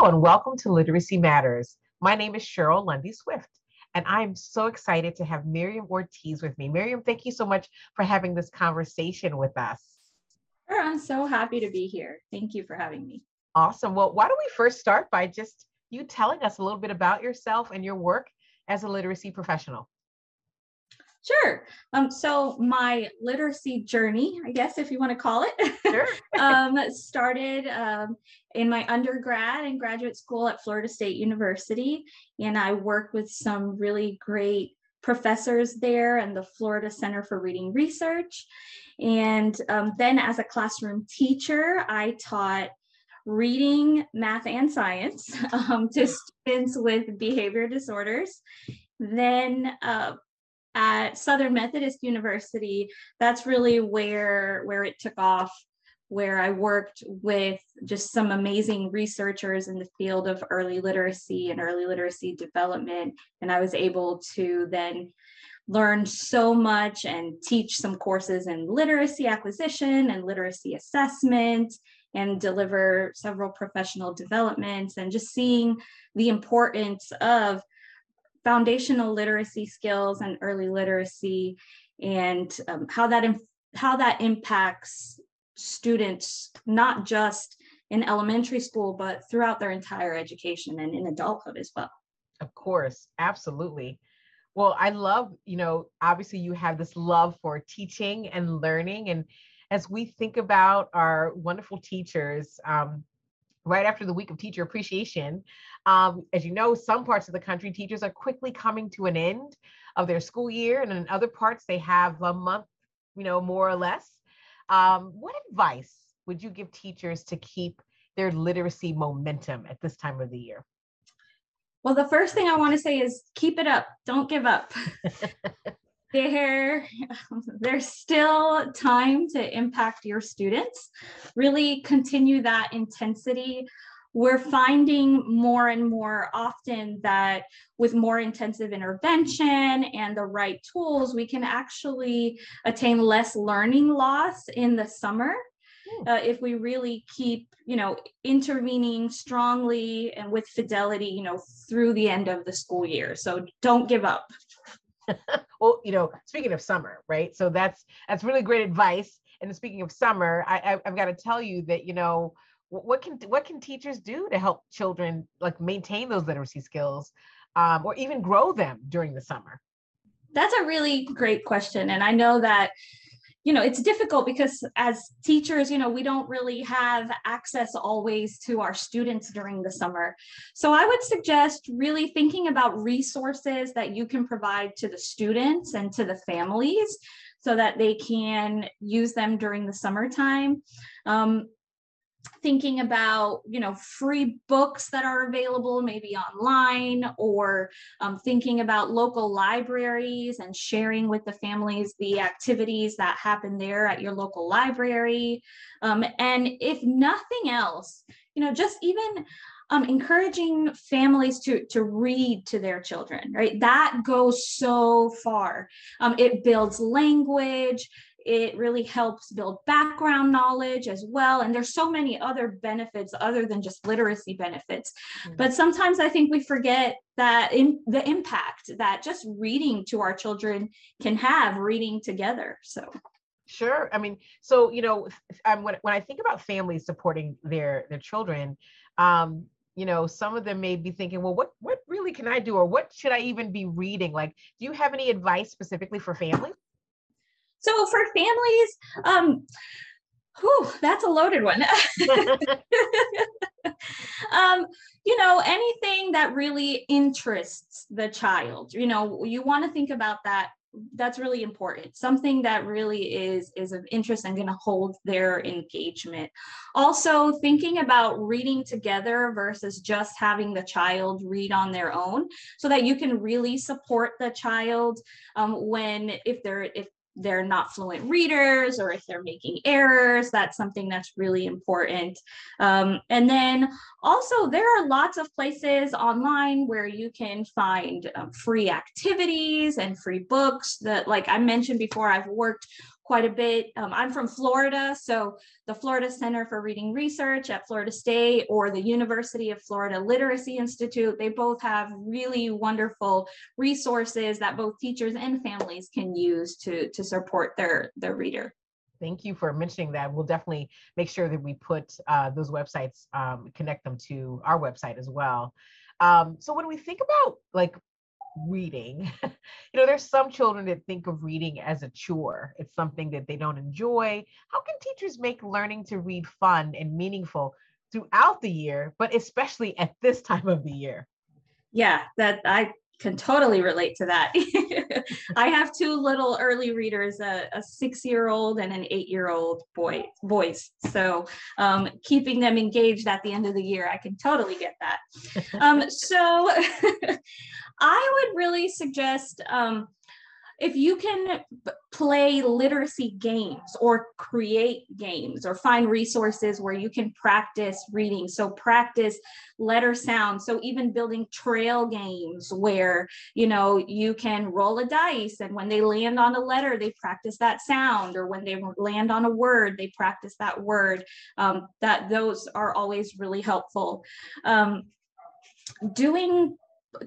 Hello, and welcome to Literacy Matters. My name is Cheryl Lundy Swift, and I'm so excited to have Miriam Ortiz with me. Miriam, thank you so much for having this conversation with us. Sure, I'm so happy to be here. Thank you for having me. Awesome. Well, why don't we first start by just you telling us a little bit about yourself and your work as a literacy professional? Sure. Um, so my literacy journey, I guess, if you want to call it, Sure. um, started um, in my undergrad and graduate school at Florida State University. And I worked with some really great professors there and the Florida Center for Reading Research. And um, then as a classroom teacher, I taught reading, math, and science um, to students with behavior disorders. Then uh, at Southern Methodist University, that's really where where it took off where I worked with just some amazing researchers in the field of early literacy and early literacy development. And I was able to then learn so much and teach some courses in literacy acquisition and literacy assessment and deliver several professional developments and just seeing the importance of foundational literacy skills and early literacy and um, how that how that impacts students not just in elementary school but throughout their entire education and in adulthood as well. Of course. Absolutely. Well i love you know obviously you have this love for teaching and learning. And as we think about our wonderful teachers um, right after the week of teacher appreciation. Um, as you know, some parts of the country, teachers are quickly coming to an end of their school year, and in other parts, they have a month, you know, more or less. Um, what advice would you give teachers to keep their literacy momentum at this time of the year? Well, the first thing I want to say is keep it up. Don't give up. there there's still time to impact your students. Really continue that intensity. We're finding more and more often that with more intensive intervention and the right tools we can actually attain less learning loss in the summer. Hmm. uh, if we really keep you know intervening strongly and with fidelity you know through the end of the school year. So don't give up well, you know, speaking of summer, right? So that's that's really great advice. And speaking of summer, I, I have got to tell you that you know what can what can teachers do to help children like maintain those literacy skills, um, or even grow them during the summer? That's a really great question, and I know that you know it's difficult because as teachers you know we don't really have access always to our students during the summer. So i would suggest really thinking about resources that you can provide to the students and to the families so that they can use them during the summertime. Um, thinking about you know free books that are available maybe online or um, thinking about local libraries and sharing with the families the activities that happen there at your local library. Um, and if nothing else you know just even um, encouraging families to to read to their children right? That goes so far. Um, it builds language it really helps build background knowledge as well. And there's so many other benefits other than just literacy benefits. Mm-hmm. But sometimes I think we forget that in the impact that just reading to our children can have reading together. So Sure. I mean, so you know, um, when when I think about families supporting their their children, um, you know, some of them may be thinking, well, what what really can I do, or what should I even be reading? Like, do you have any advice specifically for families? So for families, um, whew, that's a loaded one. um, you know, anything that really interests the child, you know, you want to think about that that's really important something that really is is of interest and going to hold their engagement also thinking about reading together versus just having the child read on their own so that you can really support the child um, when if they're if they're not fluent readers or if they're making errors that's something that's really important. Um, and then also there are lots of places online where you can find um, free activities and free books that like i mentioned before i've worked quite a bit. Um, I'm from Florida, so the Florida Center for Reading Research at Florida State or the University of Florida Literacy Institute, they both have really wonderful resources that both teachers and families can use to, to support their, their reader. Thank you for mentioning that. We'll definitely make sure that we put uh, those websites, um, connect them to our website as well. Um, so when we think about like reading, you know, there's some children that think of reading as a chore. It's something that they don't enjoy. How can teachers make learning to read fun and meaningful throughout the year, but especially at this time of the year? Yeah, that I can totally relate to that. I have two little early readers, a, a six-year-old and an eight-year-old boy, boys. So um, keeping them engaged at the end of the year, I can totally get that. Um, so I would really suggest um, if you can play literacy games or create games or find resources where you can practice reading. So practice letter sound so even building trail games where you know you can roll a dice and when they land on a letter they practice that sound or when they land on a word they practice that word. Um, that those are always really helpful. Um, doing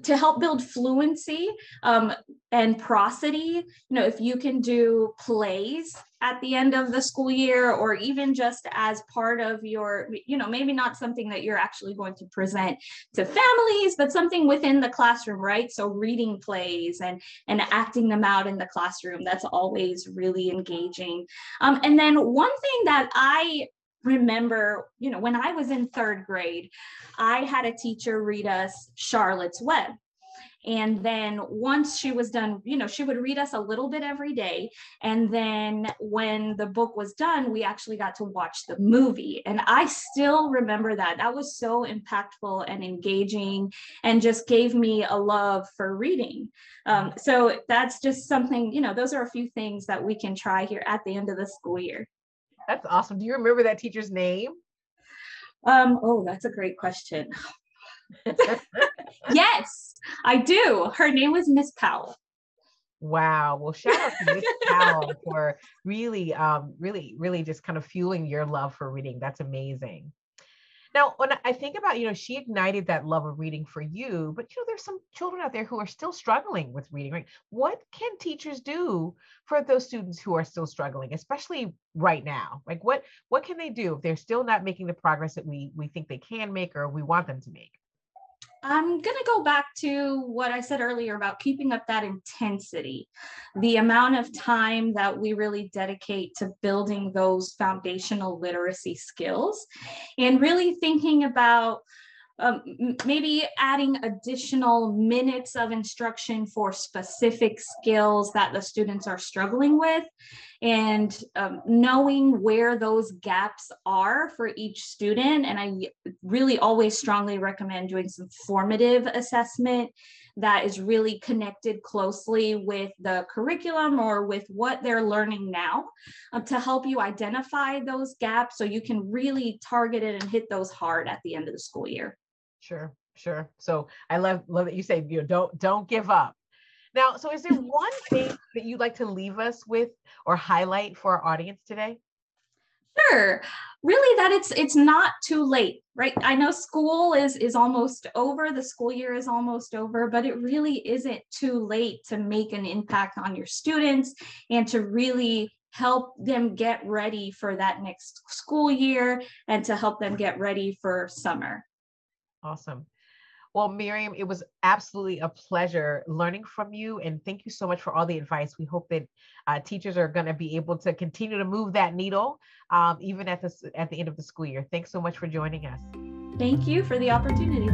to help build fluency um, and prosody, you know, if you can do plays at the end of the school year or even just as part of your, you know, maybe not something that you're actually going to present to families, but something within the classroom, right? So reading plays and and acting them out in the classroom, that's always really engaging. Um, and then one thing that I remember, you know, when I was in third grade, I had a teacher read us Charlotte's Web. And then once she was done, you know, she would read us a little bit every day. And then when the book was done, we actually got to watch the movie. And I still remember that. That was so impactful and engaging and just gave me a love for reading. Um, so that's just something, you know, those are a few things that we can try here at the end of the school year. That's awesome. Do you remember that teacher's name? Um, oh, that's a great question. yes, I do. Her name was Miss Powell. Wow. Well, shout out to Miss Powell for really, um, really, really just kind of fueling your love for reading. That's amazing. Now, when I think about, you know, she ignited that love of reading for you, but you know, there's some children out there who are still struggling with reading, right? What can teachers do for those students who are still struggling, especially right now? Like what what can they do if they're still not making the progress that we we think they can make or we want them to make? I'm going to go back to what I said earlier about keeping up that intensity, the amount of time that we really dedicate to building those foundational literacy skills, and really thinking about um, maybe adding additional minutes of instruction for specific skills that the students are struggling with and um, knowing where those gaps are for each student and i really always strongly recommend doing some formative assessment that is really connected closely with the curriculum or with what they're learning now uh, to help you identify those gaps so you can really target it and hit those hard at the end of the school year Sure, sure. So I love love that you say you know, don't don't give up. Now, so is there one thing that you'd like to leave us with or highlight for our audience today? Sure. Really that it's it's not too late, right? I know school is is almost over, the school year is almost over, but it really isn't too late to make an impact on your students and to really help them get ready for that next school year and to help them get ready for summer. Awesome. Well, Miriam, it was absolutely a pleasure learning from you. And thank you so much for all the advice. We hope that uh, teachers are going to be able to continue to move that needle um, even at the, at the end of the school year. Thanks so much for joining us. Thank you for the opportunity.